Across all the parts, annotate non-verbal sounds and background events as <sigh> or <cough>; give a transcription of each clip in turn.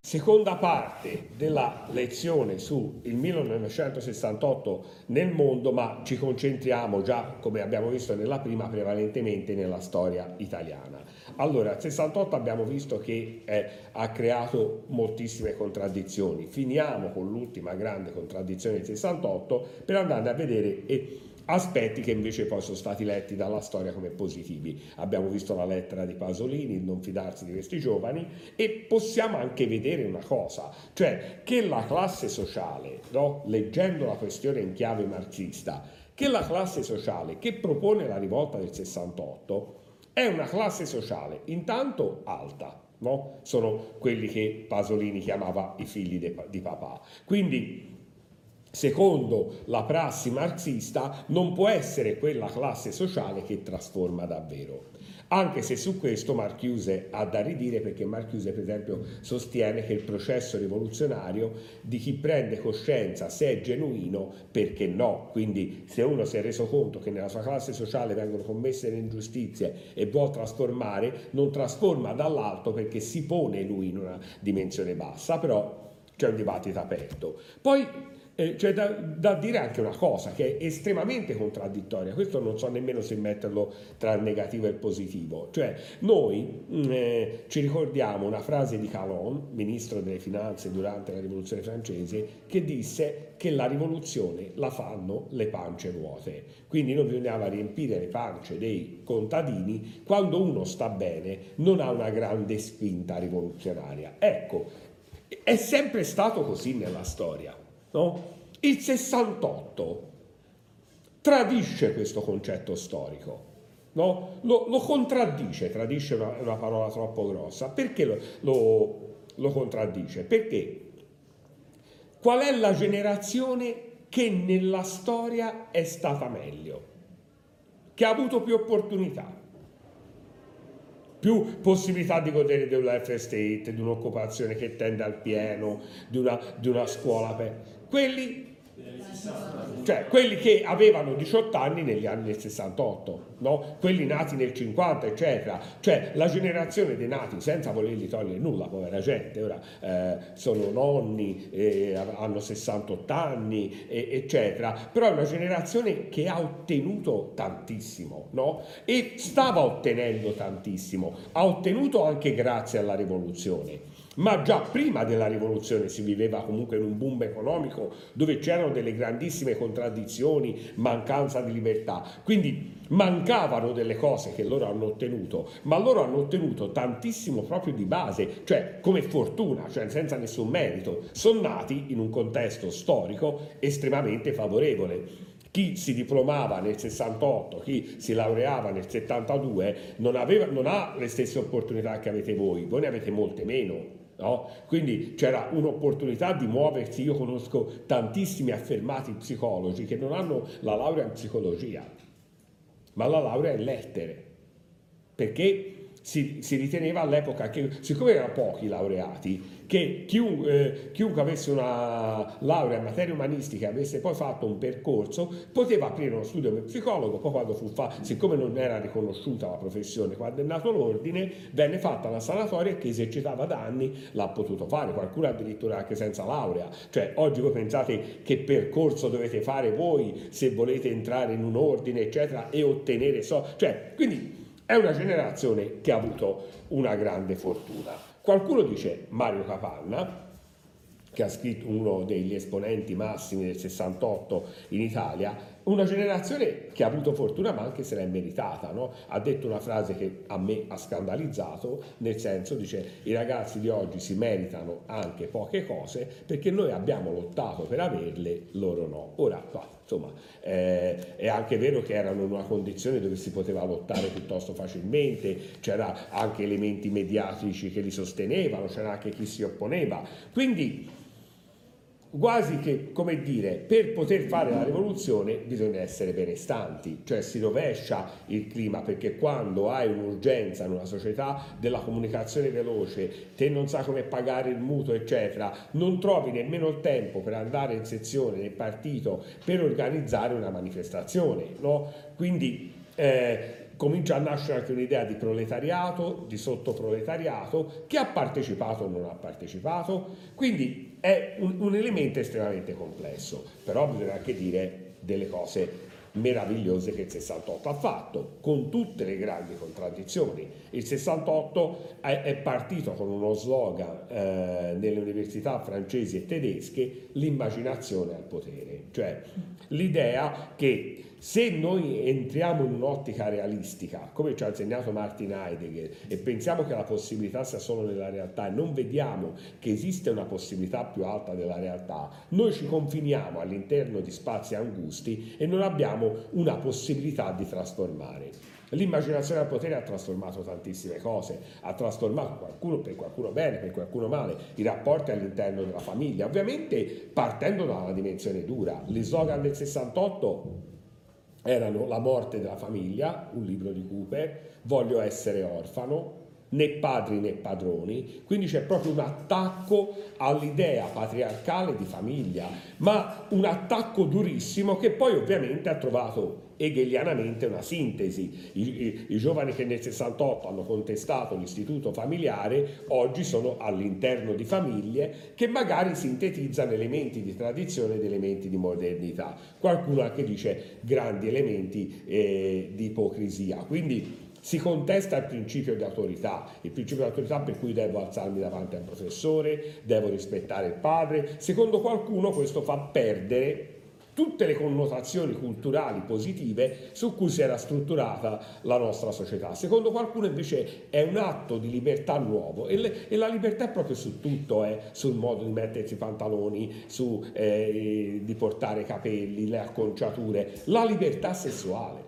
Seconda parte della lezione sul 1968 nel mondo, ma ci concentriamo già, come abbiamo visto nella prima, prevalentemente nella storia italiana. Allora, il 68 abbiamo visto che eh, ha creato moltissime contraddizioni. Finiamo con l'ultima grande contraddizione del 68 per andare a vedere e aspetti che invece poi sono stati letti dalla storia come positivi. Abbiamo visto la lettera di Pasolini, il non fidarsi di questi giovani e possiamo anche vedere una cosa, cioè che la classe sociale, no? leggendo la questione in chiave marxista, che la classe sociale che propone la rivolta del 68 è una classe sociale intanto alta, no? sono quelli che Pasolini chiamava i figli di papà. Quindi secondo la prassi marxista, non può essere quella classe sociale che trasforma davvero. Anche se su questo Marchiuse ha da ridire perché Marchiuse per esempio sostiene che il processo rivoluzionario di chi prende coscienza se è genuino perché no, quindi se uno si è reso conto che nella sua classe sociale vengono commesse le ingiustizie e vuole trasformare, non trasforma dall'alto perché si pone lui in una dimensione bassa, però c'è un dibattito aperto. Poi eh, c'è da, da, dire anche una cosa che è estremamente contraddittoria, questo non so nemmeno se metterlo tra il negativo e il positivo, cioè noi mm, eh, ci ricordiamo una frase di Calon, ministro delle finanze durante la rivoluzione francese, che disse che la rivoluzione la fanno le pance vuote, quindi non bisognava riempire le pance dei contadini quando uno sta bene, non ha una grande spinta rivoluzionaria. Ecco, è sempre stato così nella storia. No? Il 68 tradisce questo concetto storico, no? lo, lo, contraddice, tradisce una, una, parola troppo grossa. Perché lo, lo, lo contraddice? Perché qual è la generazione che nella storia è stata meglio, che ha avuto più opportunità? più possibilità di godere del welfare state, di un'occupazione che tende al pieno, di una, di una scuola. Per... Quelli? Cioè quelli che avevano 18 anni negli anni del 68, no? quelli nati nel 50, eccetera, cioè la generazione dei nati senza volergli togliere nulla, povera gente, ora eh, sono nonni, eh, hanno 68 anni, eh, eccetera, però è una generazione che ha ottenuto tantissimo no? e stava ottenendo tantissimo, ha ottenuto anche grazie alla rivoluzione ma già prima della rivoluzione si viveva comunque in un boom economico dove c'erano delle grandissime contraddizioni, mancanza di libertà, quindi mancavano delle cose che loro hanno ottenuto, ma loro hanno ottenuto tantissimo proprio di base, cioè come fortuna, cioè senza nessun merito, sono nati in un contesto storico estremamente favorevole. Chi si diplomava nel 68, chi si laureava nel 72 non, aveva, non, ha le stesse opportunità che avete voi, voi ne avete molte meno. No? Quindi c'era un'opportunità di muoversi, io conosco tantissimi affermati psicologi che non hanno la laurea in psicologia, ma la laurea in lettere, perché si, si riteneva all'epoca che, siccome erano pochi laureati, che chiunque, eh, chiunque, avesse una laurea in materie umanistiche e avesse poi fatto un percorso poteva aprire uno studio per psicologo, poi quando fu fatto, siccome non era riconosciuta la professione, quando è nato l'ordine, venne fatta una sanatoria che esercitava da anni l'ha potuto fare, qualcuno addirittura anche senza laurea, cioè oggi voi pensate che percorso dovete fare voi se volete entrare in un ordine eccetera e ottenere so, cioè quindi è una generazione che ha avuto una grande fortuna. Qualcuno dice Mario Capanna, che ha scritto uno degli esponenti massimi del 68 in Italia, una generazione che ha avuto fortuna ma anche se l'è meritata, no? ha detto una frase che a me ha scandalizzato, nel senso dice i ragazzi di oggi si meritano anche poche cose perché noi abbiamo lottato per averle, loro no. Ora, insomma, eh, è anche vero che erano in una condizione dove si poteva lottare piuttosto facilmente, c'era anche elementi mediatici che li sostenevano, c'era anche chi si opponeva. Quindi quasi che, come dire, per poter fare la rivoluzione bisogna essere benestanti, cioè si rovescia il clima perché quando hai un'urgenza in una società della comunicazione veloce, te non sai come pagare il mutuo, eccetera, non trovi nemmeno il tempo per andare in sezione del partito per organizzare una manifestazione, no? Quindi eh, comincia a nascere anche un'idea di proletariato, di sottoproletariato, chi ha partecipato o non ha partecipato, quindi è un, un elemento estremamente complesso, però bisogna anche dire delle cose meravigliose che il 68 ha fatto, con tutte le grandi contraddizioni. Il 68 è, partito con uno slogan eh, nelle università francesi e tedesche, l'immaginazione al potere, cioè l'idea che se noi entriamo in un'ottica realistica, come ci ha insegnato Martin Heidegger, e pensiamo che la possibilità sia solo nella realtà e non vediamo che esiste una possibilità più alta della realtà, noi ci confiniamo all'interno di spazi angusti e non abbiamo una possibilità di trasformare. L'immaginazione al potere ha trasformato tantissime cose, ha trasformato qualcuno per qualcuno bene, per qualcuno male, i rapporti all'interno della famiglia, ovviamente partendo dalla dimensione dura. Gli slogan del 68 erano La morte della famiglia, un libro di Cooper, Voglio essere orfano, né padri né padroni, quindi c'è proprio un attacco all'idea patriarcale di famiglia, ma un attacco durissimo che poi ovviamente ha trovato hegelianamente una sintesi. I, i, I, giovani che nel 68 hanno contestato l'istituto familiare oggi sono all'interno di famiglie che magari sintetizzano elementi di tradizione ed elementi di modernità. Qualcuno anche dice grandi elementi eh, di ipocrisia. Quindi si contesta il principio di autorità, il principio di autorità per cui devo alzarmi davanti al professore, devo rispettare il padre. Secondo qualcuno questo fa perdere tutte le connotazioni culturali positive su cui si era strutturata la nostra società. Secondo qualcuno invece è un atto di libertà nuovo e, le, e la libertà è proprio su tutto, eh, sul modo di mettersi i pantaloni, su, eh, di portare i capelli, le acconciature, la libertà sessuale.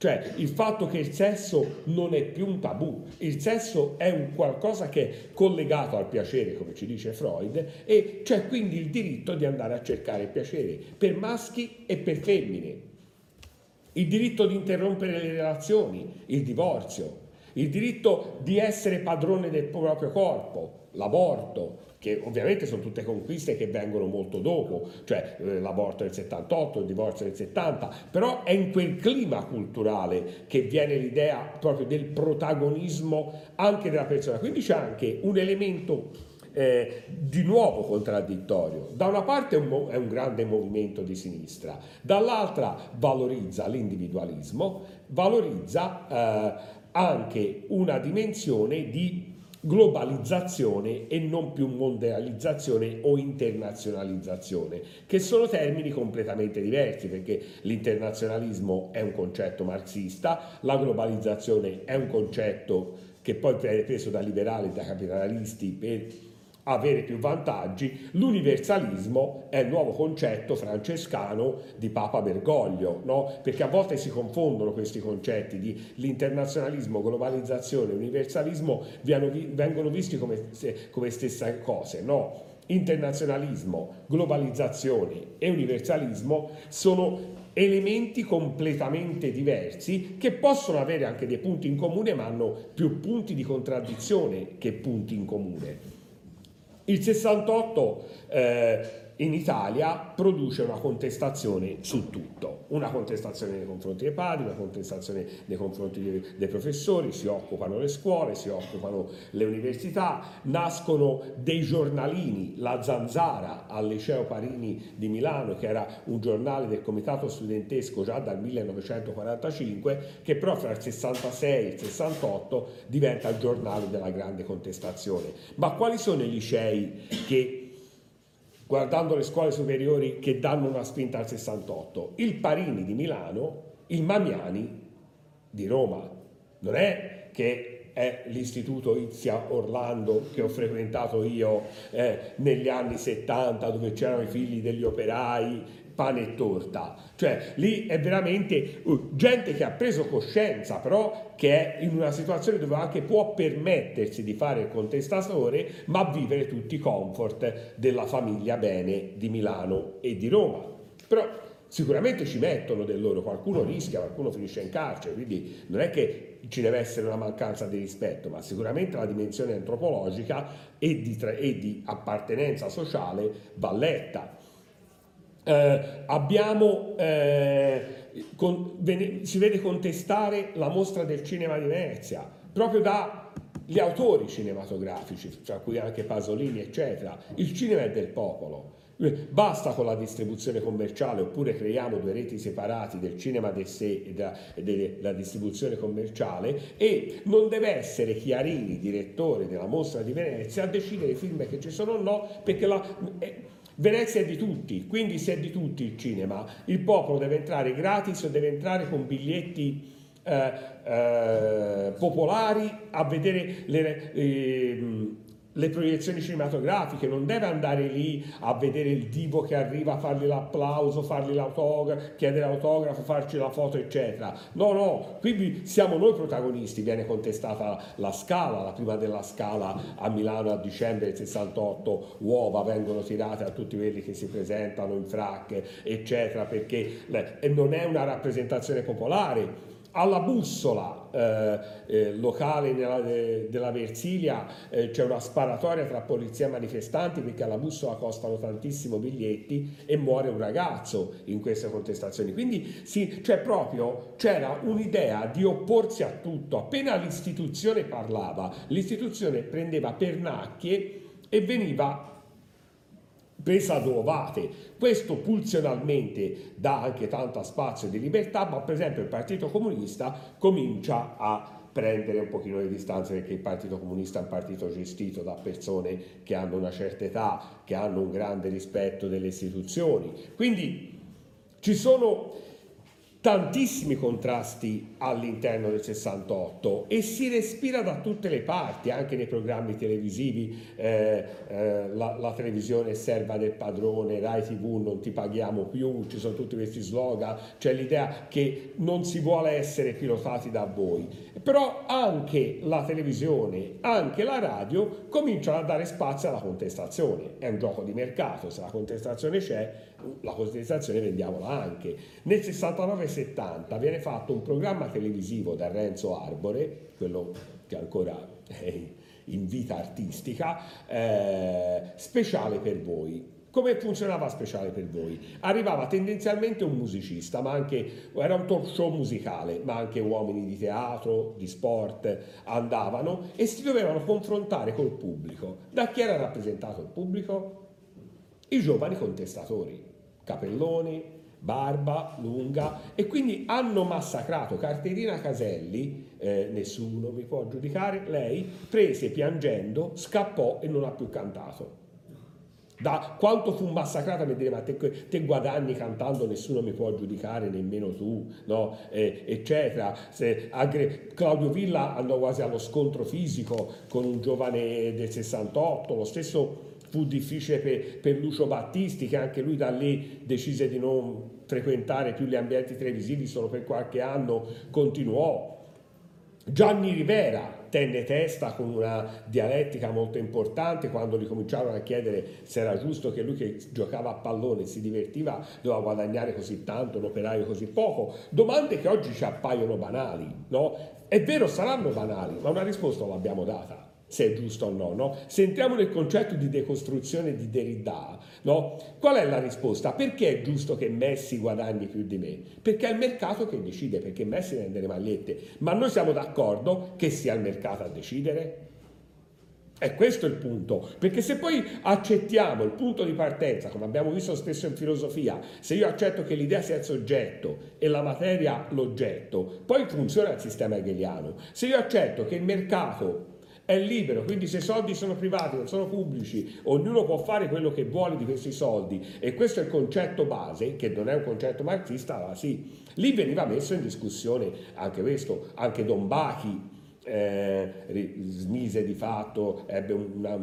Cioè il fatto che il sesso non è più un tabù, il sesso è un qualcosa che è collegato al piacere, come ci dice Freud, e c'è quindi il diritto di andare a cercare il piacere per maschi e per femmine. Il diritto di interrompere le relazioni, il divorzio, il diritto di essere padrone del proprio corpo, l'aborto, che ovviamente sono tutte conquiste che vengono molto dopo, cioè eh, l'aborto del 78, il divorzio del 70, però è in quel clima culturale che viene l'idea proprio del protagonismo anche della persona. Quindi c'è anche un elemento eh, di nuovo contraddittorio. Da una parte è un, è un, grande movimento di sinistra, dall'altra valorizza l'individualismo, valorizza eh, anche una dimensione di globalizzazione e non più mondializzazione o internazionalizzazione, che sono termini completamente diversi perché l'internazionalismo è un concetto marxista, la globalizzazione è un concetto che poi viene preso da liberali da capitalisti per avere più vantaggi, l'universalismo è il nuovo concetto francescano di Papa Bergoglio, no? perché a volte si confondono questi concetti di l'internazionalismo, globalizzazione, universalismo, vengono visti come, come stesse cose, no? Internazionalismo, globalizzazione e universalismo sono elementi completamente diversi che possono avere anche dei punti in comune ma hanno più punti di contraddizione che punti in comune. Il 68 eh, in Italia produce una contestazione su tutto, una contestazione nei confronti dei padri, una contestazione nei confronti dei, dei, professori, si occupano le scuole, si occupano le università, nascono dei giornalini, la Zanzara al liceo Parini di Milano, che era un giornale del comitato studentesco già dal 1945, che però fra il 66 e il 68 diventa il giornale della grande contestazione. Ma quali sono i licei che guardando le scuole superiori che danno una spinta al 68, il Parini di Milano, il Mamiani di Roma. Non è che è l'istituto Izia Orlando che ho frequentato io eh, negli anni 70 dove c'erano i figli degli operai pane e torta, cioè lì è veramente uh, gente che ha preso coscienza, però che è in una situazione dove anche può permettersi di fare il contestatore, ma vivere tutti i comfort della famiglia bene di Milano e di Roma. Però sicuramente ci mettono del loro, qualcuno rischia, qualcuno finisce in carcere, quindi non è che ci deve essere una mancanza di rispetto, ma sicuramente la dimensione antropologica e di, e di appartenenza sociale va letta. Eh, abbiamo, eh, con, vene, si vede contestare la mostra del cinema di Venezia, proprio dagli autori cinematografici, tra cui anche Pasolini, eccetera. Il cinema è del popolo Basta con la distribuzione commerciale oppure creiamo due reti separati del cinema del sé e della, della distribuzione commerciale e non deve essere Chiarini, direttore della mostra di Venezia, a decidere i film che ci sono o no perché la... Eh, Venezia è di tutti, quindi se è di tutti il cinema, il popolo deve entrare gratis o deve entrare con biglietti eh, eh, popolari a vedere le, eh, le proiezioni cinematografiche, non deve andare lì a vedere il divo che arriva fargli l'applauso, fargli l'autografo, chiedere l'autografo, farci la foto, eccetera. No, no, qui siamo noi protagonisti, viene contestata la scala, la prima della scala a Milano a dicembre del 68, uova vengono tirate a tutti quelli che si presentano in fracche, eccetera, perché non è una rappresentazione popolare alla bussola eh, eh, locale nella, de, della Versilia eh, c'è una sparatoria tra polizia e manifestanti perché alla bussola costano tantissimo biglietti e muore un ragazzo in queste contestazioni. Quindi sì, cioè proprio c'era un'idea di opporsi a tutto. Appena l'istituzione parlava, l'istituzione prendeva pernacchie e veniva presa a dovate. Questo pulsionalmente dà anche tanto spazio di libertà, ma per esempio il Partito Comunista comincia a prendere un pochino le distanze perché il Partito Comunista è un partito gestito da persone che hanno una certa età, che hanno un grande rispetto delle istituzioni. Quindi ci sono tantissimi contrasti all'interno del 68 e si respira da tutte le parti, anche nei programmi televisivi, eh, eh, la, la, televisione serva del padrone, Rai TV non ti paghiamo più, ci sono tutti questi slogan, c'è l'idea che non si vuole essere pilotati da voi, però anche la televisione, anche la radio cominciano a dare spazio alla contestazione, è un gioco di mercato, se la contestazione c'è la contestazione vendiamola anche. Nel 69-70 viene fatto un programma televisivo da Renzo Arbore, quello che ancora è in vita artistica, eh, speciale per voi. Come funzionava speciale per voi? Arrivava tendenzialmente un musicista, ma anche era un talk show musicale, ma anche uomini di teatro, di sport andavano e si dovevano confrontare col pubblico. Da chi era rappresentato il pubblico? I giovani contestatori capelloni, barba lunga e quindi hanno massacrato Caterina Caselli, eh, nessuno mi può giudicare, lei prese piangendo, scappò e non ha più cantato. Da quanto fu massacrata per dire ma te, te, guadagni cantando nessuno mi può giudicare nemmeno tu no? eh, eccetera Se, agre, Claudio Villa andò quasi allo scontro fisico con un giovane del 68 lo stesso fu difficile per, per, Lucio Battisti che anche lui da lì decise di non frequentare più gli ambienti televisivi, solo per qualche anno continuò. Gianni Rivera tenne testa con una dialettica molto importante quando gli cominciarono a chiedere se era giusto che lui che giocava a pallone si divertiva doveva guadagnare così tanto, un operaio così poco. Domande che oggi ci appaiono banali, no? È vero, saranno banali, ma una risposta l'abbiamo data se è giusto o no, no? Se entriamo nel concetto di decostruzione di Derrida, no? Qual è la risposta? Perché è giusto che Messi guadagni più di me? Perché è il mercato che decide, perché Messi vende le magliette. Ma noi siamo d'accordo che sia il mercato a decidere? È questo il punto, perché se poi accettiamo il punto di partenza, come abbiamo visto spesso in filosofia, se io accetto che l'idea sia il soggetto e la materia l'oggetto, poi funziona il sistema hegeliano. Se io accetto che il mercato è libero, quindi se i soldi sono privati, non sono pubblici, ognuno può fare quello che vuole di questi soldi. E questo è il concetto base, che non è un concetto marxista, allora sì, lì veniva messo in discussione anche questo, anche Don Bachi eh, smise di fatto, ebbe una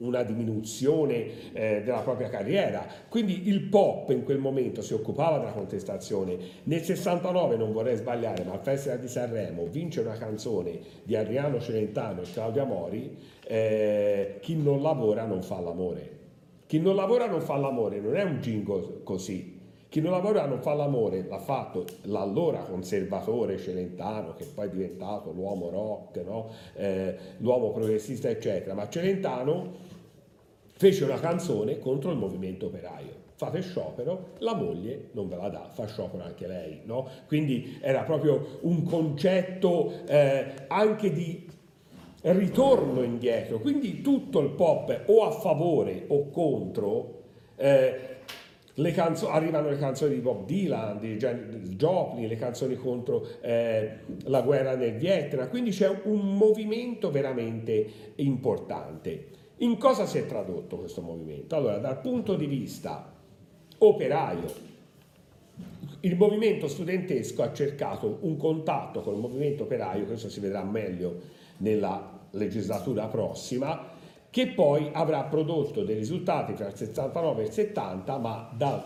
una diminuzione eh, della propria carriera. Quindi il pop in quel momento si occupava della contestazione. Nel 69, non vorrei sbagliare, ma al Festival di Sanremo vince una canzone di Adriano Celentano e Claudia Mori, eh, chi non lavora non fa l'amore. Chi non lavora non fa l'amore, non è un jingle così. Chi non lavora non fa l'amore, l'ha fatto l'allora conservatore Celentano, che poi è diventato l'uomo rock, no? eh, l'uomo progressista, eccetera. Ma Celentano fece una canzone contro il movimento operaio. Fate sciopero, la moglie non ve la dà, fa sciopero anche lei, no? Quindi era proprio un concetto eh, anche di ritorno indietro. Quindi tutto il pop o a favore o contro. Eh, le canzo- arrivano le canzoni di Bob Dylan, di Janis Joplin, le canzoni contro eh, la guerra nel Vietnam, quindi c'è un movimento veramente importante. In cosa si è tradotto questo movimento? Allora, dal punto di vista operaio, il movimento studentesco ha cercato un contatto con il movimento operaio, questo si vedrà meglio nella legislatura prossima, che poi avrà prodotto dei risultati tra il 69 e il 70, ma da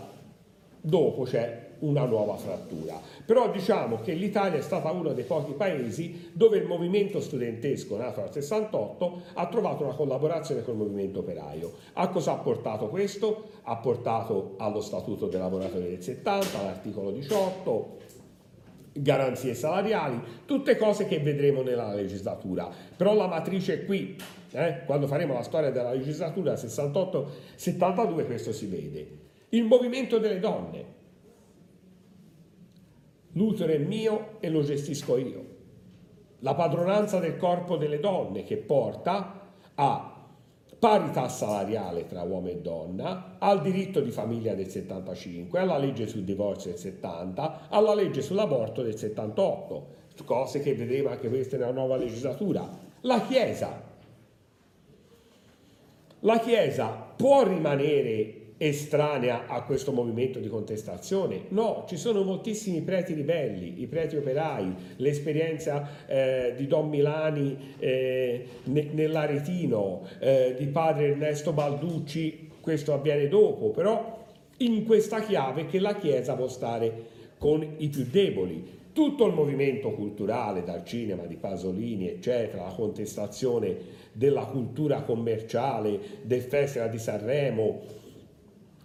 dopo c'è una nuova frattura. Però diciamo che l'Italia è stata uno dei pochi paesi dove il movimento studentesco nato nel 68 ha trovato una collaborazione con il movimento operaio. A cosa ha portato questo? Ha portato allo Statuto dei lavoratori del 70, all'articolo 18, garanzie salariali, tutte cose che vedremo nella legislatura. Però la matrice è qui, eh? quando faremo la storia della legislatura 68-72 questo si vede. Il movimento delle donne, l'utero è mio e lo gestisco io. La padronanza del corpo delle donne che porta a parità salariale tra uomo e donna, al diritto di famiglia del 75, alla legge sul divorzio del 70, alla legge sull'aborto del 78, cose che vedremo anche queste nella nuova legislatura. La Chiesa. La Chiesa può rimanere estranea a questo movimento di contestazione. No, ci sono moltissimi preti ribelli, i preti operai, l'esperienza eh, di Don Milani eh, ne, nell'Aretino, eh, di padre Ernesto Balducci, questo avviene dopo, però in questa chiave che la Chiesa può stare con i più deboli. Tutto il movimento culturale, dal cinema di Pasolini, eccetera, la contestazione della cultura commerciale, del Festival di Sanremo,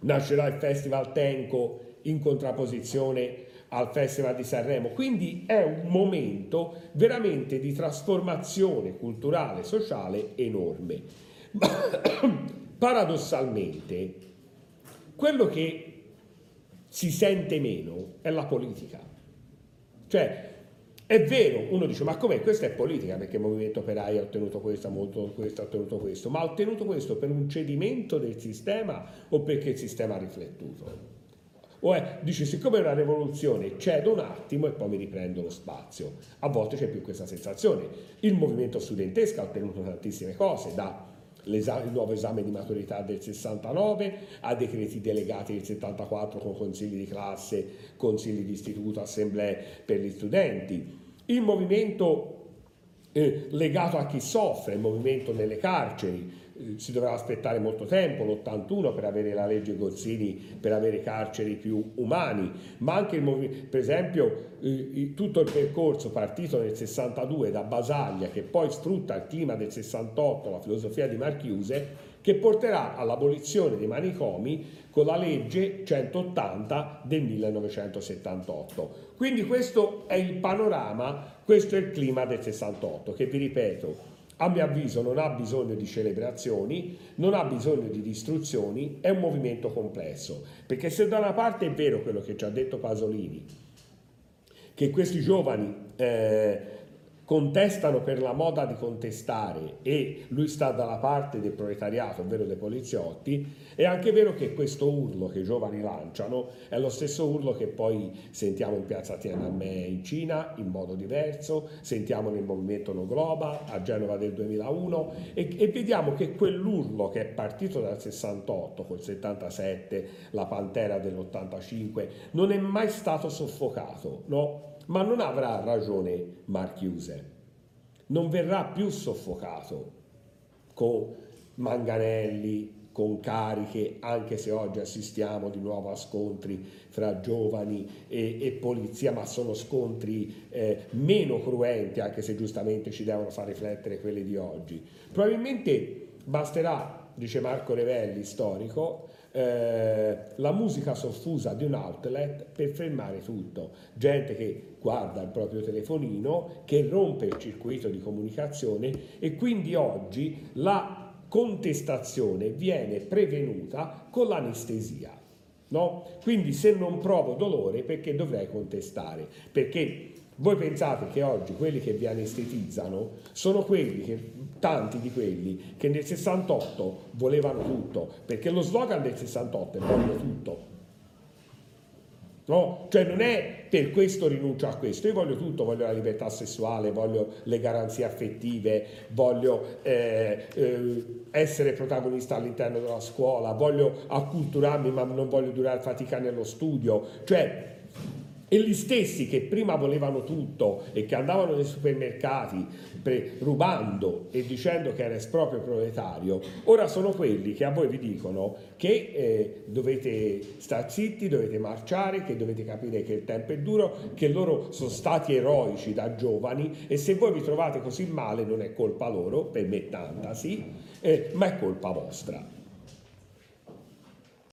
nascerà il Festival Tenco in contrapposizione al Festival di Sanremo. Quindi è un momento veramente di trasformazione culturale e sociale enorme. <coughs> Paradossalmente, quello che si sente meno è la politica. Cioè, è vero, uno dice, ma com'è? Questa è politica, perché il movimento operaio ha ottenuto questo, molto questo, ha ottenuto questo, ma ha ottenuto questo per un cedimento del sistema o perché il sistema ha riflettuto? O è, dice, siccome è una rivoluzione, cedo un attimo e poi mi riprendo lo spazio. A volte c'è più questa sensazione. Il movimento studentesco ha ottenuto tantissime cose, da il nuovo esame di maturità del 69 a decreti delegati del 74 con consigli di classe, consigli di istituto, assemblee per gli studenti, il movimento eh, legato a chi soffre, il movimento nelle carceri, si doveva aspettare molto tempo, l'81 per avere la legge Gozzini, per avere carceri più umani, ma anche il per esempio eh, tutto il percorso partito nel 62 da Basaglia che poi sfrutta il clima del 68, la filosofia di Marchiuse, che porterà all'abolizione dei manicomi con la legge 180 del 1978. Quindi questo è il panorama, questo è il clima del 68, che vi ripeto, a mio avviso non ha bisogno di celebrazioni, non ha bisogno di distruzioni, è un movimento complesso, perché se da una parte è vero quello che ci ha detto Pasolini, che questi giovani eh, contestano per la moda di contestare e lui sta dalla parte del proletariato, ovvero dei poliziotti, è anche vero che questo urlo che i giovani lanciano è lo stesso urlo che poi sentiamo in piazza Tiananmen in Cina in modo diverso, sentiamo nel movimento No Global a Genova del 2001 e, e vediamo che quell'urlo che è partito dal 68 col 77, la Pantera dell'85, non è mai stato soffocato, no? Ma non avrà ragione Marchiuse, non verrà più soffocato con manganelli con cariche, anche se oggi assistiamo di nuovo a scontri fra giovani e, e polizia, ma sono scontri eh, meno cruenti, anche se giustamente ci devono far riflettere quelli di oggi. Probabilmente basterà, dice Marco Revelli, storico, eh, la musica soffusa di un outlet per fermare tutto. Gente che guarda il proprio telefonino, che rompe il circuito di comunicazione e quindi oggi la contestazione viene prevenuta con l'anestesia. No? Quindi se non provo dolore perché dovrei contestare? Perché voi pensate che oggi quelli che vi anestetizzano sono quelli che, tanti di quelli che nel 68 volevano tutto, perché lo slogan del 68 è voglio tutto. No? Cioè non è per questo rinuncio a questo, io voglio tutto, voglio la libertà sessuale, voglio le garanzie affettive, voglio eh, eh, essere protagonista all'interno della scuola, voglio acculturarmi ma non voglio durare fatica nello studio, cioè e gli stessi che prima volevano tutto e che andavano nei supermercati pre- rubando e dicendo che era esproprio proletario, ora sono quelli che a voi vi dicono che eh, dovete stare zitti, dovete marciare, che dovete capire che il tempo è duro, che loro sono stati eroici da giovani e se voi vi trovate così male non è colpa loro, per me tanta sì, eh, ma è colpa vostra.